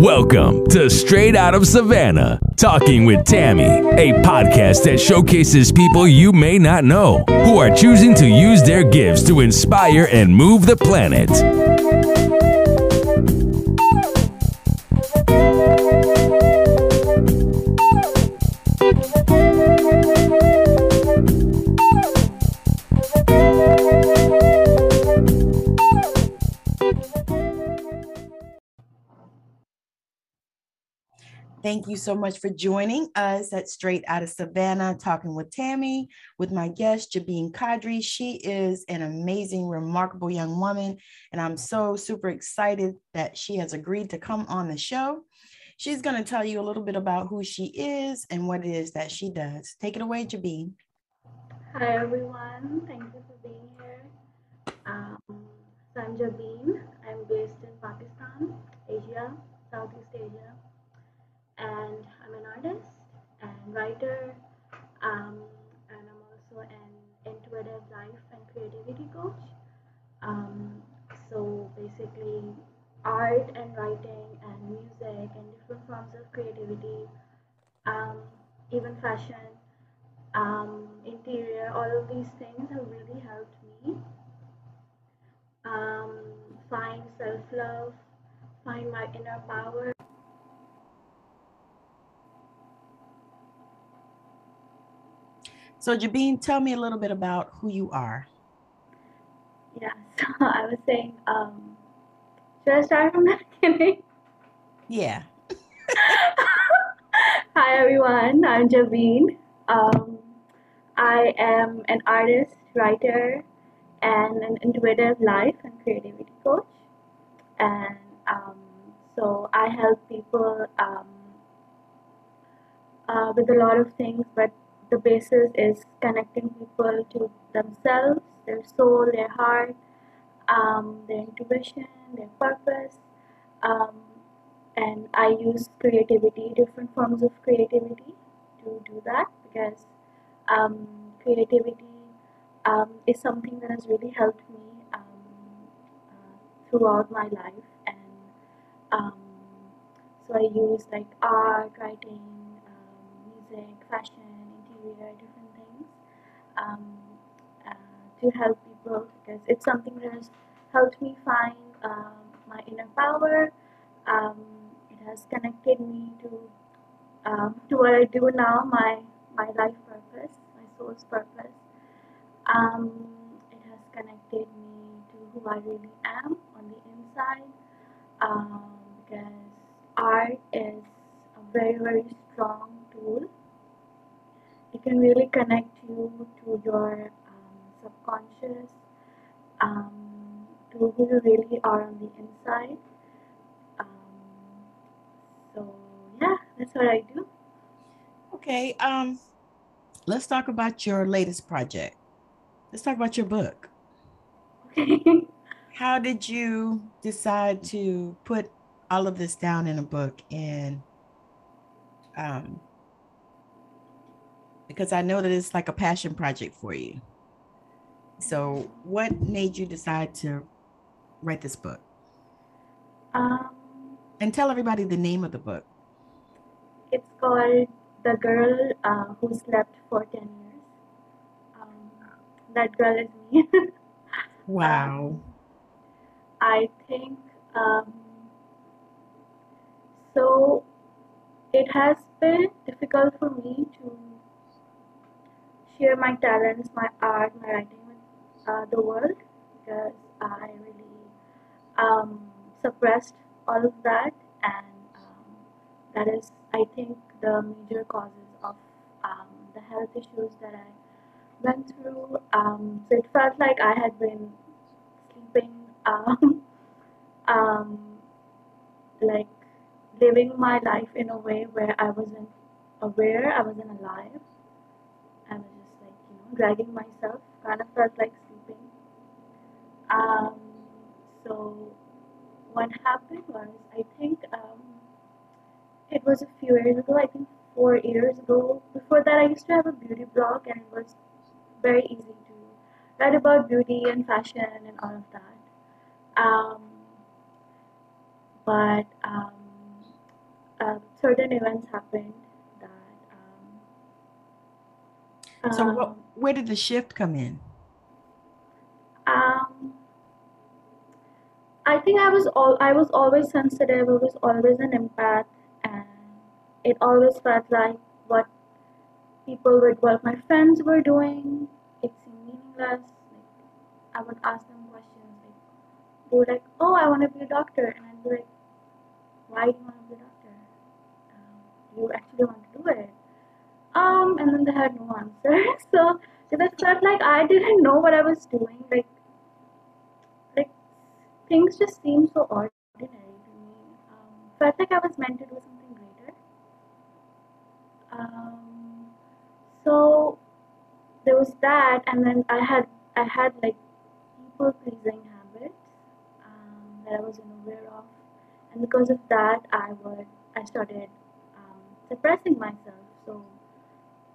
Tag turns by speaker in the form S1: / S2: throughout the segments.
S1: Welcome to Straight Out of Savannah, Talking with Tammi, a podcast that showcases people you may not know who are choosing to use their gifts to inspire and move the planet.
S2: Thank you so much for joining us at Straight Out of Savannah, talking with Tammi, with my guest, Jabeen Qadri. She is an amazing, remarkable young woman, and I'm so super excited that she has agreed to come on the show. She's going to tell you a little bit about who she is and what it is that she does. Take it away, Jabeen.
S3: Hi, everyone. Thank you for being here. Um, so I'm Jabeen. I'm based in Pakistan, Asia, Southeast Asia and I'm an artist and writer, um, and I'm also an intuitive life and creativity coach. Um, so basically, art and writing and music and different forms of creativity, um, even fashion, um, interior, all of these things have really helped me um, find self love, find my inner power.
S2: So, Jabeen, tell me a little bit about who you are.
S3: Yeah, so I was saying, um, should I start from the beginning?
S2: Yeah.
S3: Hi, everyone. I'm Jabeen. Um, I am an artist, writer, and an intuitive life and creativity coach. And um, so I help people um, uh, with a lot of things, but the basis is connecting people to themselves, their soul, their heart, um, their intuition, their purpose. Um, and I use creativity, different forms of creativity to do that because um, creativity um, is something that has really helped me um, uh, throughout my life. And um, so I use like art, writing, music, fashion different things um, uh, to help people because it's something that has helped me find um, my inner power. Um, it has connected me to um, to what I do now, my my life purpose, my soul's purpose. Um, it has connected me to who I really am on the inside um, because art is a very very strong tool it can really connect you to your um, subconscious, um, to who you really are on the inside. Um, so yeah, that's what I do.
S2: Okay. Um, let's talk about your latest project. Let's talk about your book.
S3: Okay.
S2: How did you decide to put all of this down in a book and um, because I know that it's like a passion project for you. So, what made you decide to write this book?
S3: Um,
S2: and tell everybody the name of the book.
S3: It's called The Girl uh, Who Slept for 10 Years. Um, that girl is me.
S2: wow.
S3: Um, I think um, so. It has been difficult for me to share my talents, my art, my writing with uh, the world because I really um, suppressed all of that, and um, that is, I think, the major causes of um, the health issues that I went through. Um, so it felt like I had been sleeping, um, um, like living my life in a way where I wasn't aware, I wasn't alive dragging myself, kind of felt like sleeping. Um, so what happened was, I think um, it was a few years ago, I think four years ago. Before that, I used to have a beauty blog, and it was very easy to write about beauty and fashion and all of that. Um, but um, certain events happened Um,
S2: So, what,
S3: um,
S2: where did the shift come in?
S3: Um, I think I was all I was always sensitive. I was always an empath, and it always felt like what people with what my friends were doing. It seemed meaningless. Like I would ask them questions like, they were like, "Oh, I want to be a doctor," and I'd be like, "Why do you want to be a doctor? Um, do you actually want to do it?" Um, and then they had no answer. so it felt like I didn't know what I was doing. Like like things just seemed so ordinary to me. Um, felt like I was meant to do something greater. Um, so there was that, and then I had I had like people pleasing habits um, that I was unaware of, and because of that, I would I started um, suppressing myself. So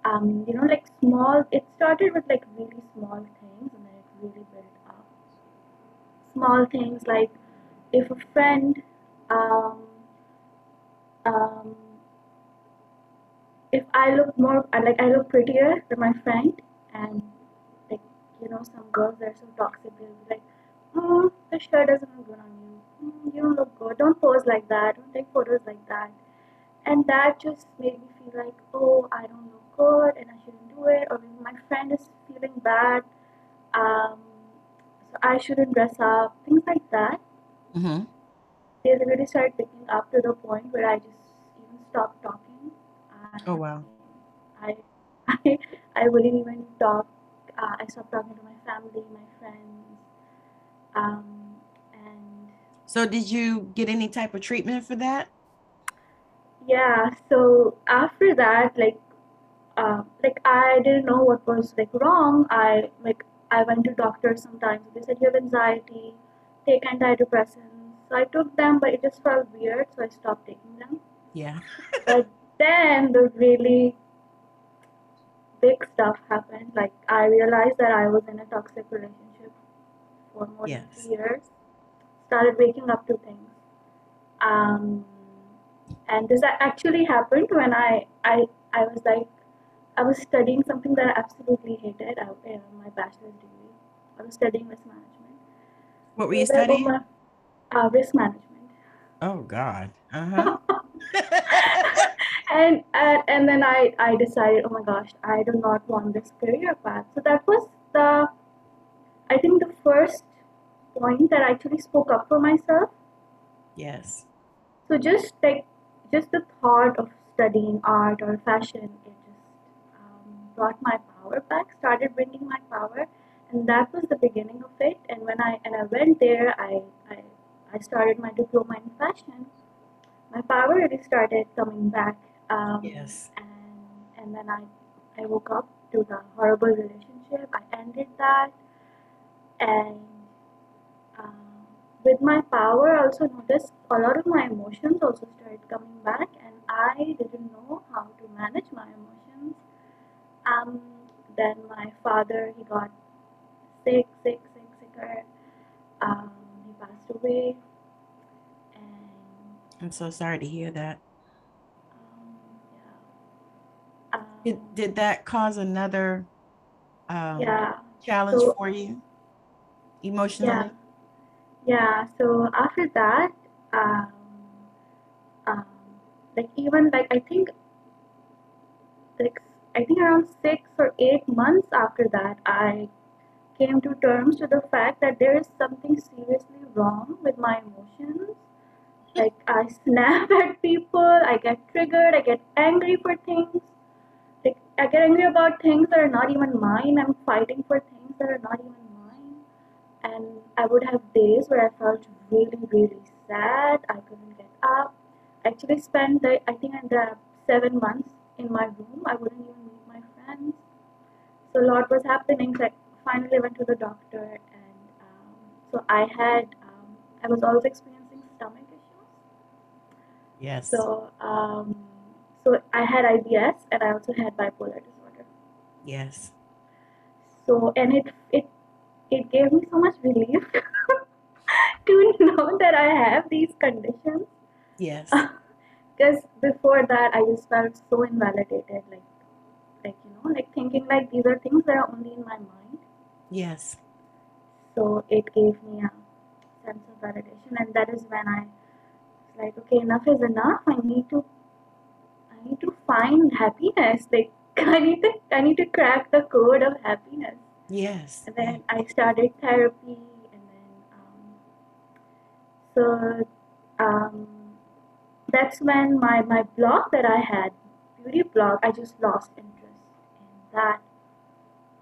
S3: um, you know, like small. It started with like really small things, and then it really built up. Small things like if a friend um, um, if I look more like I look prettier than my friend and like you know some girls are so toxic they'll be like oh the shirt doesn't look good on you. Mm, you don't look good. Don't pose like that. Don't take photos like that. And that just made me feel like oh I don't look good and I shouldn't do it or maybe my friend is feeling bad um, so I shouldn't dress up, things like that.
S2: Mm-hmm.
S3: They really started picking up to the point where I just even stopped talking. And
S2: Oh, wow.
S3: I, I, I wouldn't even talk. Uh, I stopped talking to my family, my friends, um, and
S2: So, did you get any type of treatment for that?
S3: yeah. So after that, like, uh, like I didn't know what was like wrong. I like I went to doctors sometimes. They said you have anxiety, take antidepressants. So I took them, but it just felt weird, so I stopped taking them.
S2: Yeah.
S3: But then the really big stuff happened. Like I realized that I was in a toxic relationship for more
S2: Yes.
S3: than two years. Started waking up to things. Um, and this actually happened when I, I I was like I was studying something that I absolutely hated. I, uh, my bachelor's degree. I was studying risk management.
S2: What were you
S3: So
S2: studying?
S3: my- Uh, risk management.
S2: Oh, God. Uh huh.
S3: and, and and then I I decided, oh my gosh, I do not want this career path. So that was the, I think the first point that I actually spoke up for myself.
S2: yes.
S3: So just like just the thought of studying art or fashion, it um, my power back. Started bringing my power, and that was the beginning of it. And when I and I went there, I I, I started my diploma in fashion. My power really started coming back. Um,
S2: Yes.
S3: and and then I I woke up to the horrible relationship. I ended that, and um, with my power, I also noticed a lot of my emotions also started coming back, and I didn't know how to manage my emotions. Um, then my father he got sick, sick, sick, sicker. Um, he passed away, and
S2: I'm so sorry to hear that.
S3: um, yeah. Um,
S2: Did, did that cause another um,
S3: yeah.
S2: challenge
S3: So-
S2: for you emotionally?
S3: Yeah, so after that, um, um, like even like I think, like I think around six or eight months after that, I came to terms with the fact that there is something seriously wrong with my emotions. Like I snap at people, I get triggered, I get angry for things. Like I get angry about things that are not even mine. I'm fighting for things that are not even mine and I would have days where I felt really, really sad. I couldn't get up. I actually spent the I think up seven months in my room. I wouldn't even. So a lot was happening. So I finally went to the doctor, and um, so I had um, I was also experiencing stomach issues.
S2: Yes.
S3: So um, so I had IBS, and I also had bipolar disorder.
S2: yes.
S3: So and it it it gave me so much relief to know that I have these conditions.
S2: Yes.
S3: because before that I just felt so invalidated, like like you know, like thinking like these are things that are only in my mind.
S2: Yes.
S3: So it gave me a sense of validation, and that is when I was like, okay, enough is enough. I need to, I need to find happiness. Like I need to, I need to crack the code of happiness.
S2: Yes.
S3: And then I started therapy, and then um, so um, that's when my my blog that I had, beauty blog, I just lost in that,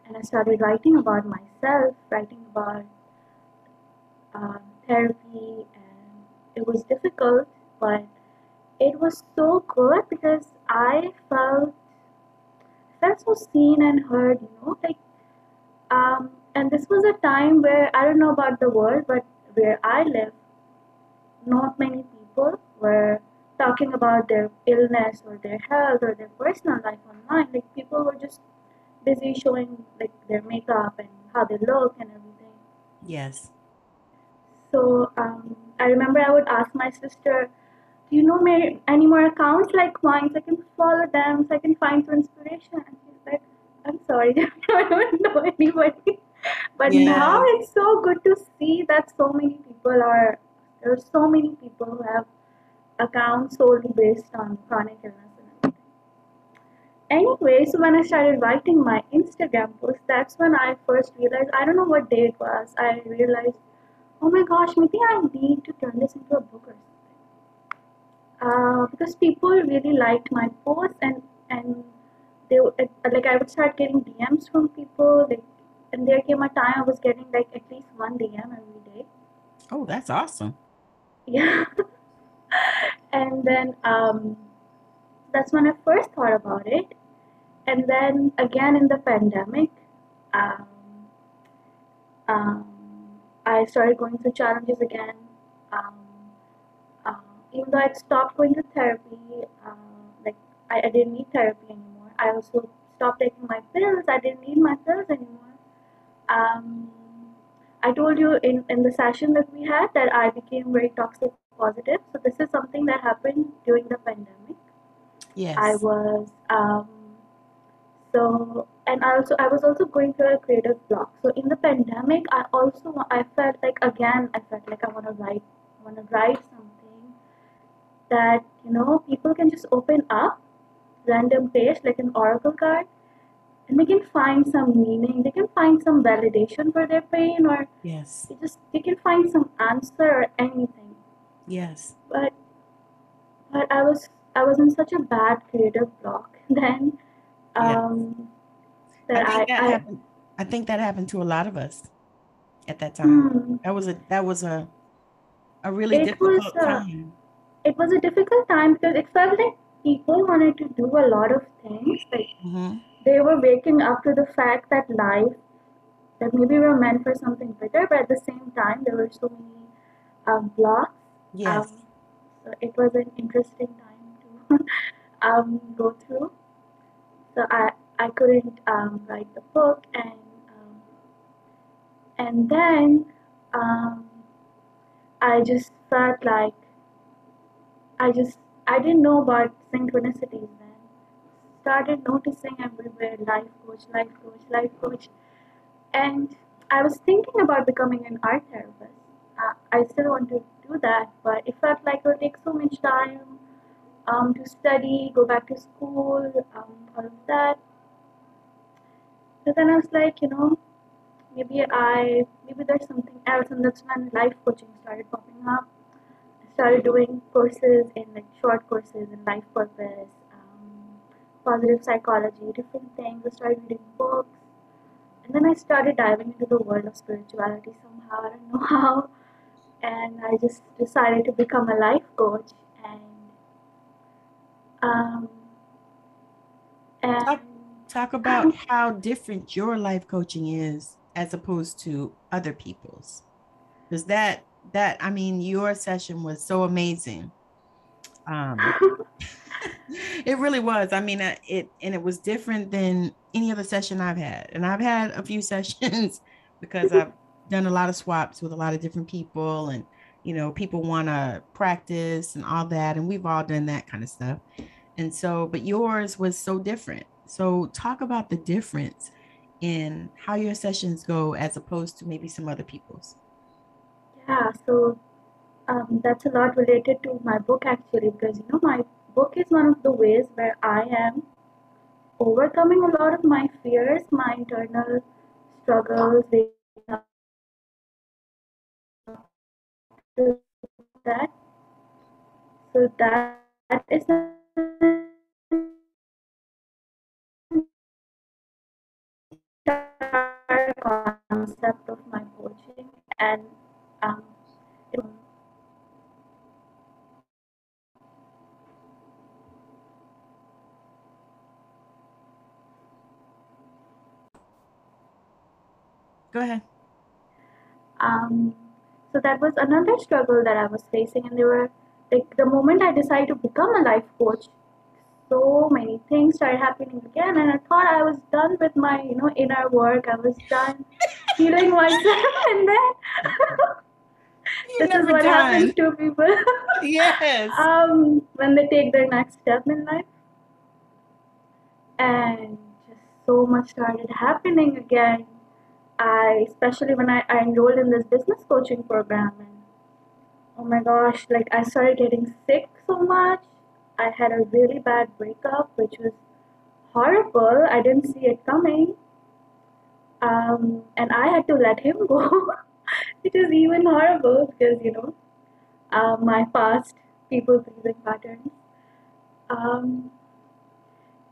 S3: and I started writing about myself, writing about um, therapy, and it was difficult, but it was so good because I felt felt so seen and heard, you know, like um, and this was a time where I don't know about the world, but where I live, not many people were talking about their illness or their health or their personal life online. Like people were just busy showing like their makeup and how they look and everything.
S2: Yes.
S3: So um, I remember I would ask my sister, "Do you know may- any more accounts like mine so I can follow them so I can find some inspiration?" And she's like, "I'm sorry, I don't know anybody." But
S2: Yeah.
S3: now it's so good to see that so many people are there are so many people who have accounts solely based on chronic illness. Anyway, so when I started writing my Instagram post, that's when I first realized I don't know what day it was. I realized, oh my gosh, maybe I need to turn this into a book or something. Uh, because people really liked my posts and and they like I would start getting DMs from people. Like, and there came a time I was getting like at least one DM every day.
S2: Oh, that's awesome.
S3: Yeah. and then um, that's when I first thought about it. And then again in the pandemic, um, um, I started going through challenges again. Um, um, even though I'd stopped going to therapy, uh, like I, I didn't need therapy anymore. I also stopped taking my pills. I didn't need my pills anymore. Um, I told you in, in the session that we had that I became very toxic positive. So this is something that happened during the pandemic.
S2: Yes.
S3: I was um, so, and I also I was also going through a creative block. So in the pandemic, I also I felt like again I felt like I want to write, I want to write something that you know people can just open up, random page like an oracle card, and they can find some meaning. They can find some validation for their pain, or
S2: yes.
S3: they just they can find some answer or anything
S2: Yes.
S3: but but I was I was in such a bad creative block then
S2: Yeah.
S3: um
S2: I think
S3: I,
S2: that
S3: I,
S2: happened. I think that happened to a lot of us at that time.
S3: Hmm.
S2: That was a that was a a really
S3: It was,
S2: difficult
S3: uh,
S2: time.
S3: it was a difficult time because it felt like people wanted to do a lot of things like
S2: hmm
S3: they were waking up to the fact that life that maybe we were meant for something better but at the same time there were so many um, blocks
S2: Yes.
S3: Um, so it was an interesting time to um, go through. So I I couldn't um, write the book, and um, and then um, I just felt like I just I didn't know about synchronicities then. Started noticing everywhere life coach, life coach, life coach, and I was thinking about becoming an art therapist. Uh, I still want to do that, but it felt like it would take so much time um, to study, go back to school, um, all of that. But then I was like, you know, maybe I maybe there's something else, and that's when life coaching started popping up. I started doing courses in like short courses in life purpose, um, positive psychology, different things. I started reading books, and then I started diving into the world of spirituality somehow. I don't know how and I just decided to become a life coach um and
S2: Talk- Talk about how different your life coaching is as opposed to other people's. Because that that I mean your session was so amazing. Um it really was. I mean uh, it and it was different than any other session I've had. And I've had a few sessions because I've done a lot of swaps with a lot of different people and you know, people want to practice and all that. And we've all done that kind of stuff. And so, but yours was so different. So, talk about the difference in how your sessions go as opposed to maybe some other people's.
S3: Yeah, so um, that's a lot related to my book actually, because you know, my book is one of the ways where I am overcoming a lot of my fears, my internal struggles, that. So that is concept of my coaching and um,
S2: Go ahead.
S3: Um, so that was another struggle that I was facing, and they were like the moment I decided to become a life coach, so many things started happening again, and I thought I was done with my you know inner work. I was done healing myself, and then this is what done. happens to people.
S2: yes.
S3: um, when they take their next step in life, and just so much started happening again I especially when I, I enrolled in this business coaching program and oh my gosh, like I started getting sick so much. I had a really bad breakup, which was horrible. I didn't see it coming. Um, and I had to let him go, which is even horrible because you know uh, my past people pleasing patterns. Um,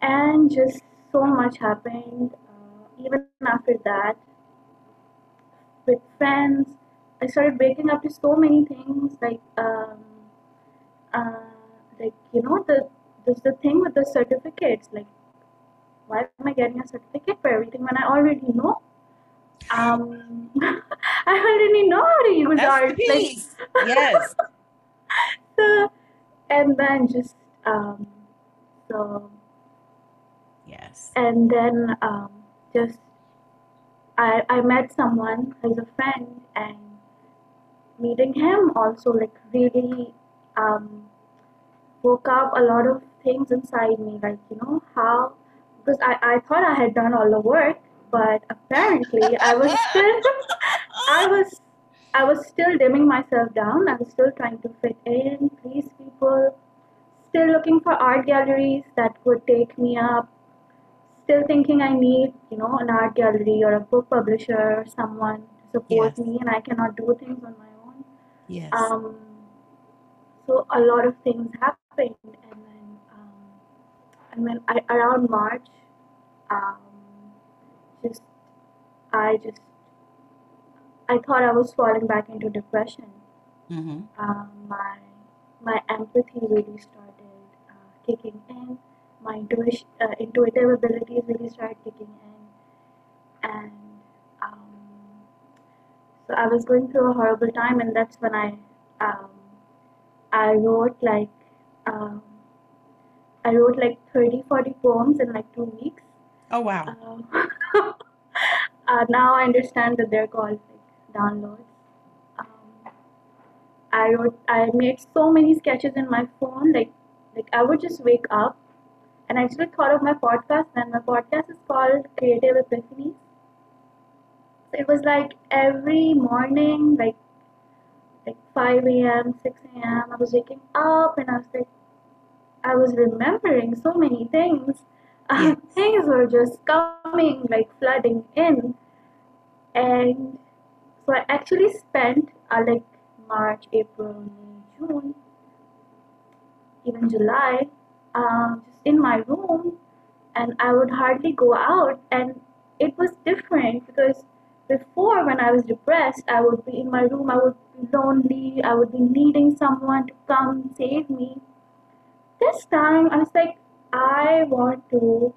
S3: and just so much happened. Uh, even after that, with friends. I started waking up to so many things like um, uh, like you know the there's the thing with the certificates like why am I getting a certificate for everything when I already know? Um, I already know how to use
S2: That's
S3: art.
S2: Like, yes.
S3: so, and then just um, so
S2: yes,
S3: and then um, just I, I met someone as a friend and meeting him also like really um, woke up a lot of things inside me like you know how because I, I thought I had done all the work but apparently I was still I was I was still dimming myself down I was still trying to fit in please people still looking for art galleries that would take me up still thinking I need, you know, an art gallery or a book publisher or someone to support yes. me, and I cannot do things on my own.
S2: Yes.
S3: Um, so a lot of things happened, and then, um, and then I, around March, um, just I just I thought I was falling back into depression.
S2: Mm-hmm.
S3: Um, my my empathy really started uh, kicking in my intuition, uh, intuitive abilities really started kicking in, and so I was going through a horrible time, and that's when I um, I wrote like um, I wrote like 30, 40 poems in like two weeks.
S2: Oh wow!
S3: Uh, uh, now I understand that they're called like downloads. Um, I wrote, I made so many sketches in my phone. Like, like I would just wake up and I actually thought of my podcast, and my podcast is called Creative Epiphanies. It was like every morning, like like 5 a.m., 6 a.m., I was waking up and I was like, I was remembering so many things. Yes. things were just coming, like flooding in. And so I actually spent uh, like March, April, May, June, even July, um, just in my room and I would hardly go out. And it was different because before, when I was depressed, I would be in my room, I would be lonely, I would be needing someone to come save me. This time, I was like, I want to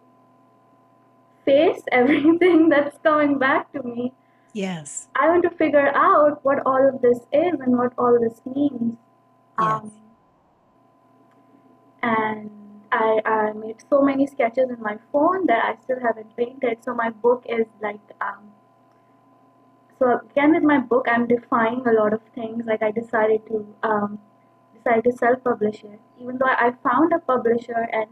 S3: face everything that's coming back to me.
S2: Yes.
S3: I want to figure out what all of this is and what all this means.
S2: Yes. Um,
S3: and I, I made so many sketches in my phone that I still haven't painted. So my book is like um, so again with my book, I'm defying a lot of things. Like I decided to um, decided to self-publish it, even though I found a publisher and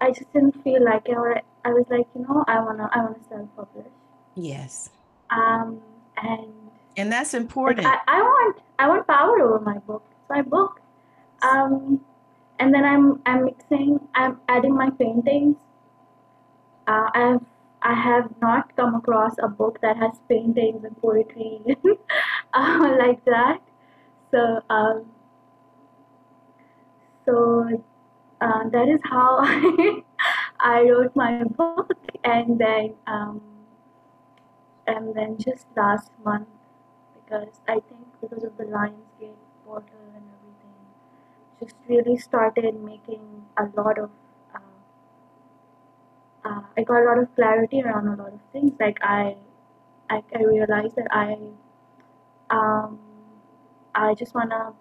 S3: I just didn't feel like it. Or I was like, you know, I wanna I wanna self-publish.
S2: Yes.
S3: Um, and
S2: And that's
S3: like
S2: important.
S3: I, I want I want power over my book. It's my book. Um, and then I'm I'm mixing. I'm adding my paintings. Uh, I've I have not come across a book that has paintings and poetry uh, like that. So um, so uh, that is how I, wrote my book, and then um, and then just last month because I think because of the Lionsgate portal and everything, just really started making a lot of. Uh, I got a lot of clarity around a lot of things. Like I, I, I realized that I, um, I just wanna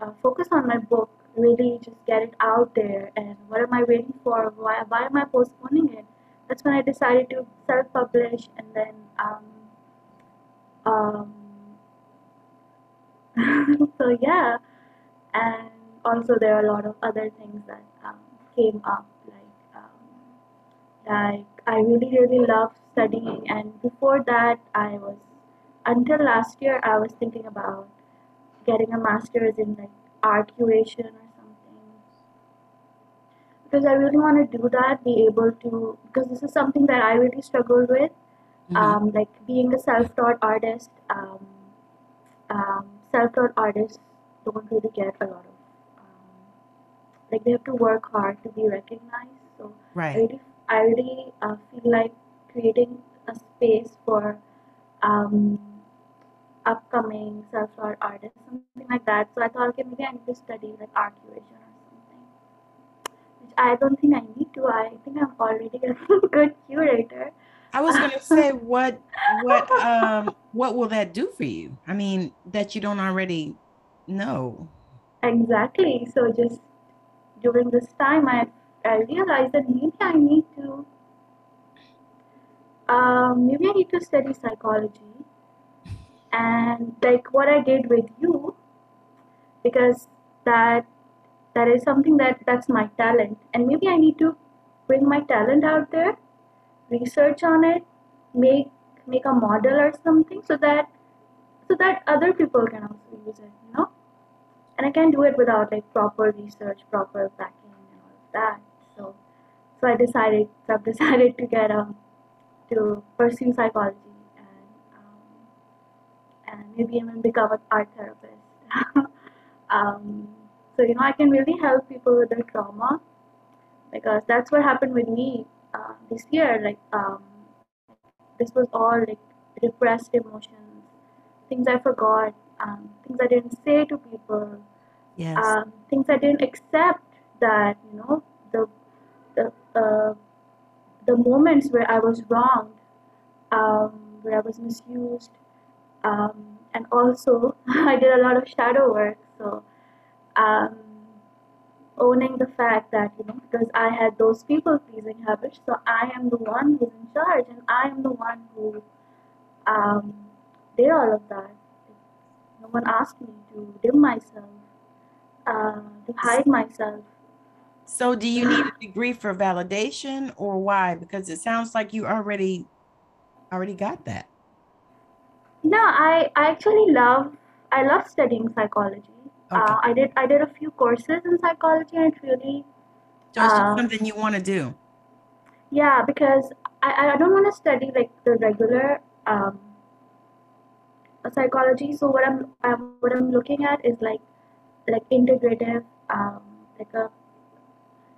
S3: uh, focus on my book. Really, just get it out there. And what am I waiting for? Why, why am I postponing it? That's when I decided to self-publish, and then um, um, so yeah, and also there are a lot of other things that um, came up, like I really really love studying, and before that I was until last year I was thinking about getting a master's in like art curation or something because I really want to do that, be able to because this is something that I really struggled with
S2: Mhm.
S3: um, like being a self-taught artist um, um, self-taught artists don't really get a lot of um, like they have to work hard to be recognized so I
S2: right.
S3: really I really uh, feel like creating a space for um, upcoming self-taught artists something like that so I thought okay maybe I need to study like art curation or something which I don't think I need to I think I'm already a good curator
S2: I was gonna say what what um what will that do for you? I mean, that you don't already know.
S3: Exactly. So just during this time, I I realized that maybe I need to um, maybe I need to study psychology, and like what I did with you, because that that is something that that's my talent, and maybe I need to bring my talent out there, research on it, make make a model or something, so that so that other people can also use it, you know? And I can't do it without like proper research, proper backing, and all of that. So, I decided, so I've decided to get um to pursue psychology and um, and maybe even become an art therapist. um, so you know, I can really help people with their trauma because that's what happened with me uh, this year. Like um, this was all like repressed emotions, things I forgot, um, things I didn't say to people
S2: Yes.
S3: um, things I didn't accept that you know the moments where I was wronged, um, where I was misused, um, and also I did a lot of shadow work. So um, owning the fact that you know because I had those people pleasing habits, so I am the one who's in charge, and I am the one who um, did all of that. No one asked me to dim myself uh, to hide myself.
S2: So do you need a degree for validation or why? Because it sounds like you already already got that.
S3: No, I, I actually love I love studying psychology.
S2: Okay.
S3: Uh, I did I did a few courses in psychology and it really
S2: So it's just
S3: uh,
S2: something you want to do.
S3: yeah because I, I don't want to study like the regular um, psychology. So what I'm, I'm what I'm looking at is like like integrative um, like a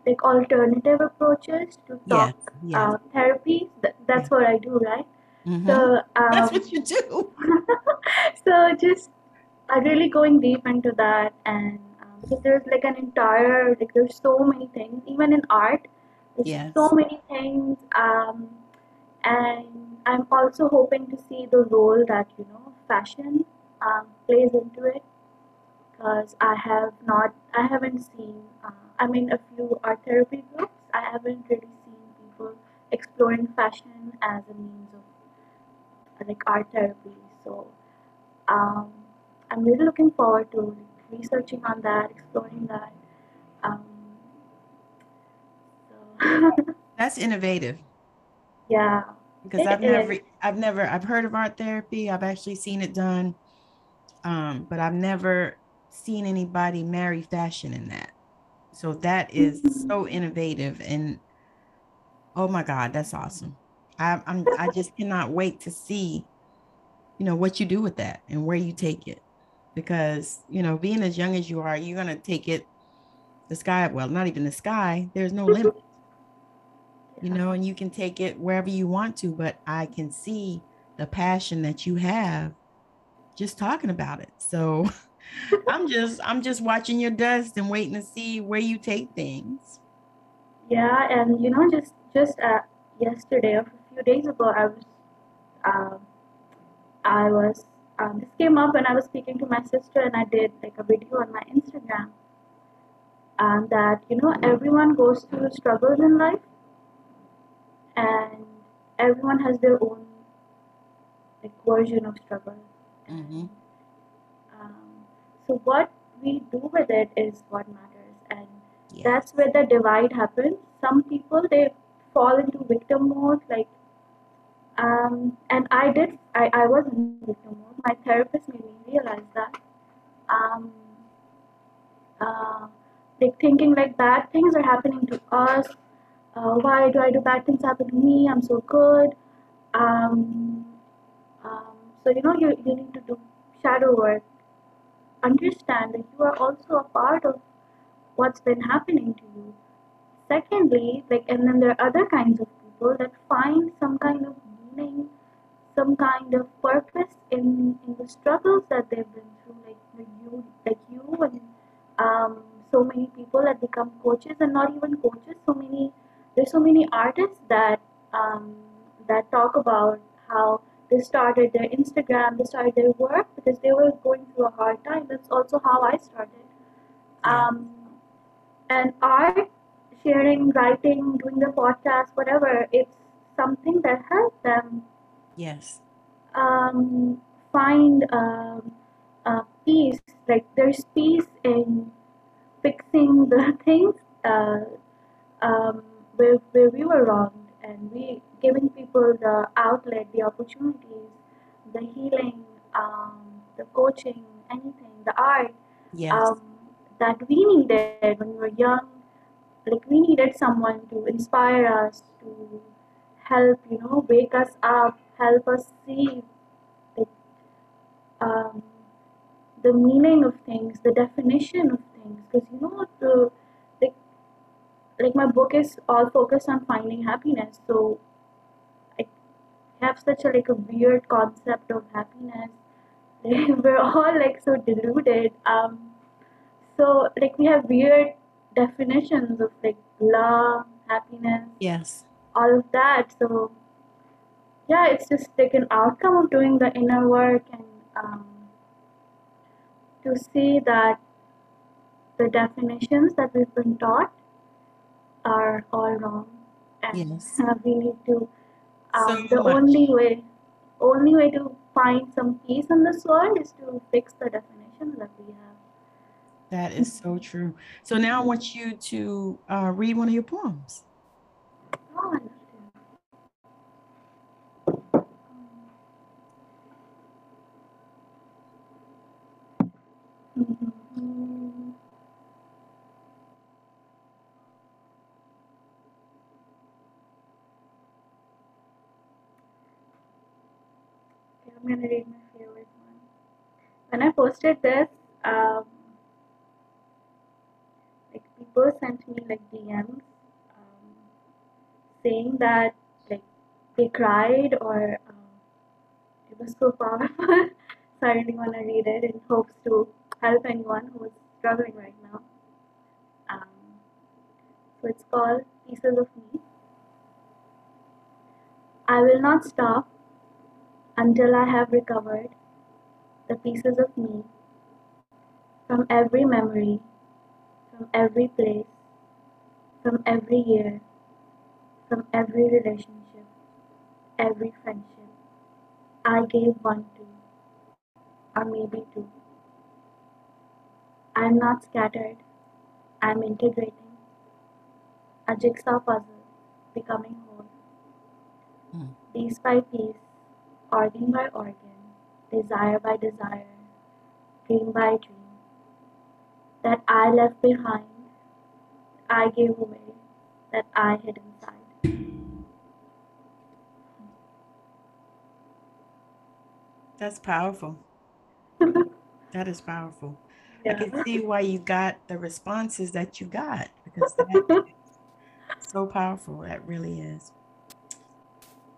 S3: like alternative approaches to talk
S2: Yes.
S3: uh, therapy. Th- that's what I do, right?
S2: Mhm.
S3: So
S2: That's
S3: um,
S2: what you do.
S3: so just uh, really going deep into that and um, because there's like an entire like there's so many things even in art there's
S2: Yes.
S3: so many things um, and i'm also hoping to see the role that you know fashion um, plays into it because i have not i haven't seen uh, i'm in a few art therapy groups i haven't really seen people exploring fashion as a means of like art therapy So um, I'm really looking forward to researching on that, exploring that. Um, so
S2: That's innovative
S3: yeah,
S2: because I've never,
S3: is.
S2: I've never, I've heard of art therapy. I've actually seen it done, um, but I've never seen anybody marry fashion in that. So that is so innovative, and oh my God, that's awesome. I, I'm, I just cannot wait to see, you know, what you do with that and where you take it, because you know, being as young as you are, you're gonna take it the sky. Well, not even the sky. There's no limit. you know, and you can take it wherever you want to, but I can see the passion that you have just talking about it. So I'm just I'm just watching your dust and waiting to see where you take things.
S3: Yeah, and you know, just just uh, yesterday or a few days ago, I was, um, I was, um, this came up when I was speaking to my sister, and I did like a video on my Instagram, and that you know everyone goes through struggles in life, and everyone has their own like version of struggle.
S2: Mhm.
S3: So what we do with it is what matters, and
S2: Yeah.
S3: that's where the divide happens. Some people they fall into victim mode, like, um, and I did. I, I was in victim mode. My therapist made me realize that. Um, uh, like thinking like bad things are happening to us. Uh, why do I do bad things happen to me? I'm so good. Um, um, so you know you, you need to do shadow work. Understand that you are also a part of what's been happening to you. Secondly, like and then there are other kinds of people that find some kind of meaning, some kind of purpose in, in the struggles that they've been through, like like you like you and um, so many people that become coaches and not even coaches, so many there's so many artists that um, that talk about how they started their Instagram, they started their work because they were going through a hard time. That's also how I started. Um, and art, sharing, writing, doing the podcast, whatever, it's something that helps them
S2: Yes.
S3: um, find um, uh, peace. Like there's peace in fixing the things uh, um, where, where we were wronged and we giving people the outlet, the opportunities, the healing, um, the coaching, anything, the art
S2: Yes.
S3: um, that we needed when we were young. Like we needed someone to inspire us, to help, you know, wake us up, help us see like, um, the meaning of things, the definition of things. Because you know, the like my book is all focused on finding happiness. So I have such a like a weird concept of happiness. we're all like so deluded. Um, so like we have weird definitions of like love, happiness,
S2: yes.
S3: all of that. So yeah, it's just like an outcome of doing the inner work and um, to see that the definitions that we've been taught are all wrong, and
S2: Yes.
S3: uh, we need to. Um,
S2: So
S3: the
S2: much.
S3: only way, only way to find some peace in this world is to fix the definitions that we have.
S2: That is so true. So now I want you to uh, read one of your poems.
S3: Oh, I love to. Mhm. Gonna read my favorite one. When I posted this, um, like people sent me like DMs um, saying that like they cried or um, it was so powerful. so I really want to read it in hopes to help anyone who is struggling right now. Um, so it's called Pieces of Me. I will not stop until I have recovered the pieces of me from every memory, from every place, from every year, from every relationship, every friendship I gave one to. or maybe two. I'm not scattered, I'm integrating. A jigsaw puzzle, becoming whole.
S2: Hmm.
S3: Piece by piece, organ by organ, desire by desire, dream by dream. That I left behind, I gave away, that I hid inside.
S2: That's powerful. that is powerful. I can see why you got the responses that you got because that is so powerful. That really is.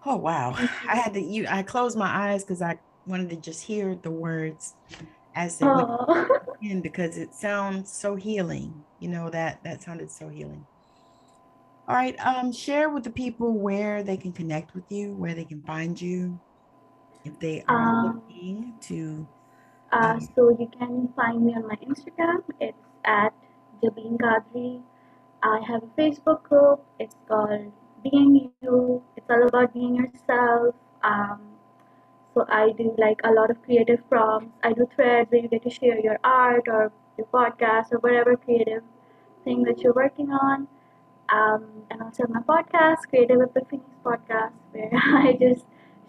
S2: Oh wow. I had to you I closed my eyes because I wanted to just hear the words as they went
S3: Oh.
S2: in because it sounds so healing. You know that that sounded so healing. All right. Um, share with the people where they can connect with you, where they can find you, if they are
S3: Um,
S2: looking to.
S3: Uh, so you can find me on my Instagram. It's at Jabeen Qadri. I have a Facebook group. It's called Being You. It's all about being yourself. Um, so I do like a lot of creative prompts. I do threads where you get to share your art or your podcast or whatever creative thing that you're working on. Um, and also my podcast, Creative Epiphanies Podcast, where I just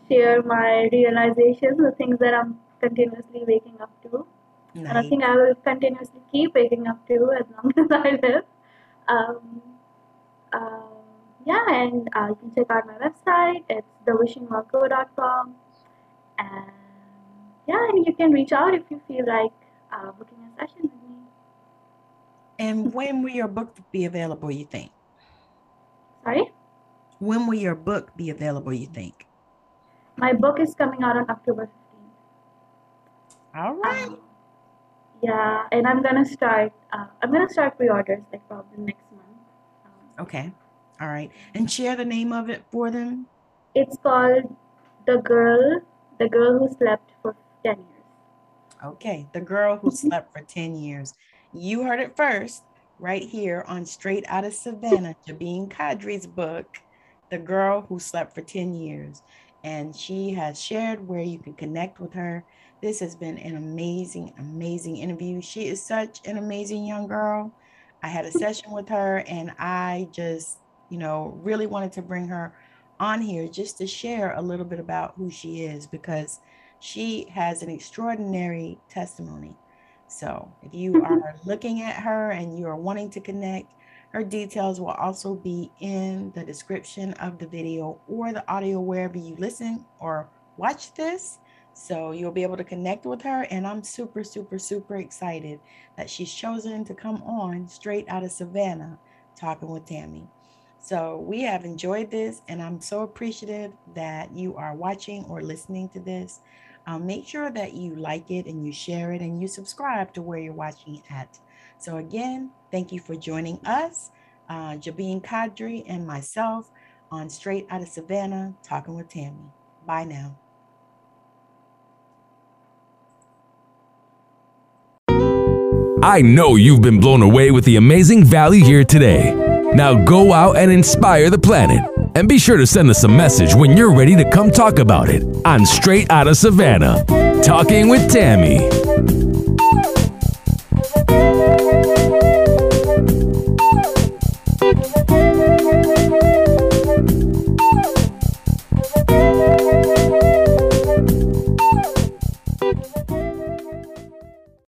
S3: share my realizations, the things that I'm continuously waking up to. And I think I will continuously keep waking up to as long as I live. Um, uh, yeah, and uh, you can check out my website. It's thewishingwellco.com. And yeah, and you can reach out if you feel like uh, booking a session with me.
S2: And when will your book be available? You think?
S3: Sorry?
S2: When will your book be available? You think?
S3: My book is coming out on October 15th.
S2: All right.
S3: Um, yeah, and I'm gonna start. Uh, I'm gonna start pre-orders like probably next month. Um,
S2: Okay. All right. And share the name of it for them.
S3: it's called the girl, the girl who slept for ten years.
S2: Okay. The girl who slept for 10 years. You heard it first right here on Straight Out of Savannah, Jabeen Qadri's book, The Girl Who Slept for 10 Years. And she has shared where you can connect with her. This has been an amazing, amazing interview. She is such an amazing young girl. I had a session with her and I just, you know, really wanted to bring her on here just to share a little bit about who she is because she has an extraordinary testimony. So, if you mm-hmm. are looking at her and you are wanting to connect, her details will also be in the description of the video or the audio wherever you listen or watch this. So, you'll be able to connect with her. And I'm super, super, super excited that she's chosen to come on straight out of Savannah talking with Tammi. So, we have enjoyed this, and I'm so appreciative that you are watching or listening to this. Um, make sure that you like it and you share it and you subscribe to where you're watching at. So, again, thank you for joining us, uh, Jabeen Qadri and myself on Straight Out of Savannah talking with Tammi. Bye now.
S1: I know you've been blown away with the amazing value here today. Now go out and inspire the planet. And be sure to send us a message when you're ready to come talk about it on Straight Outta Savannah. Talking with Tammi.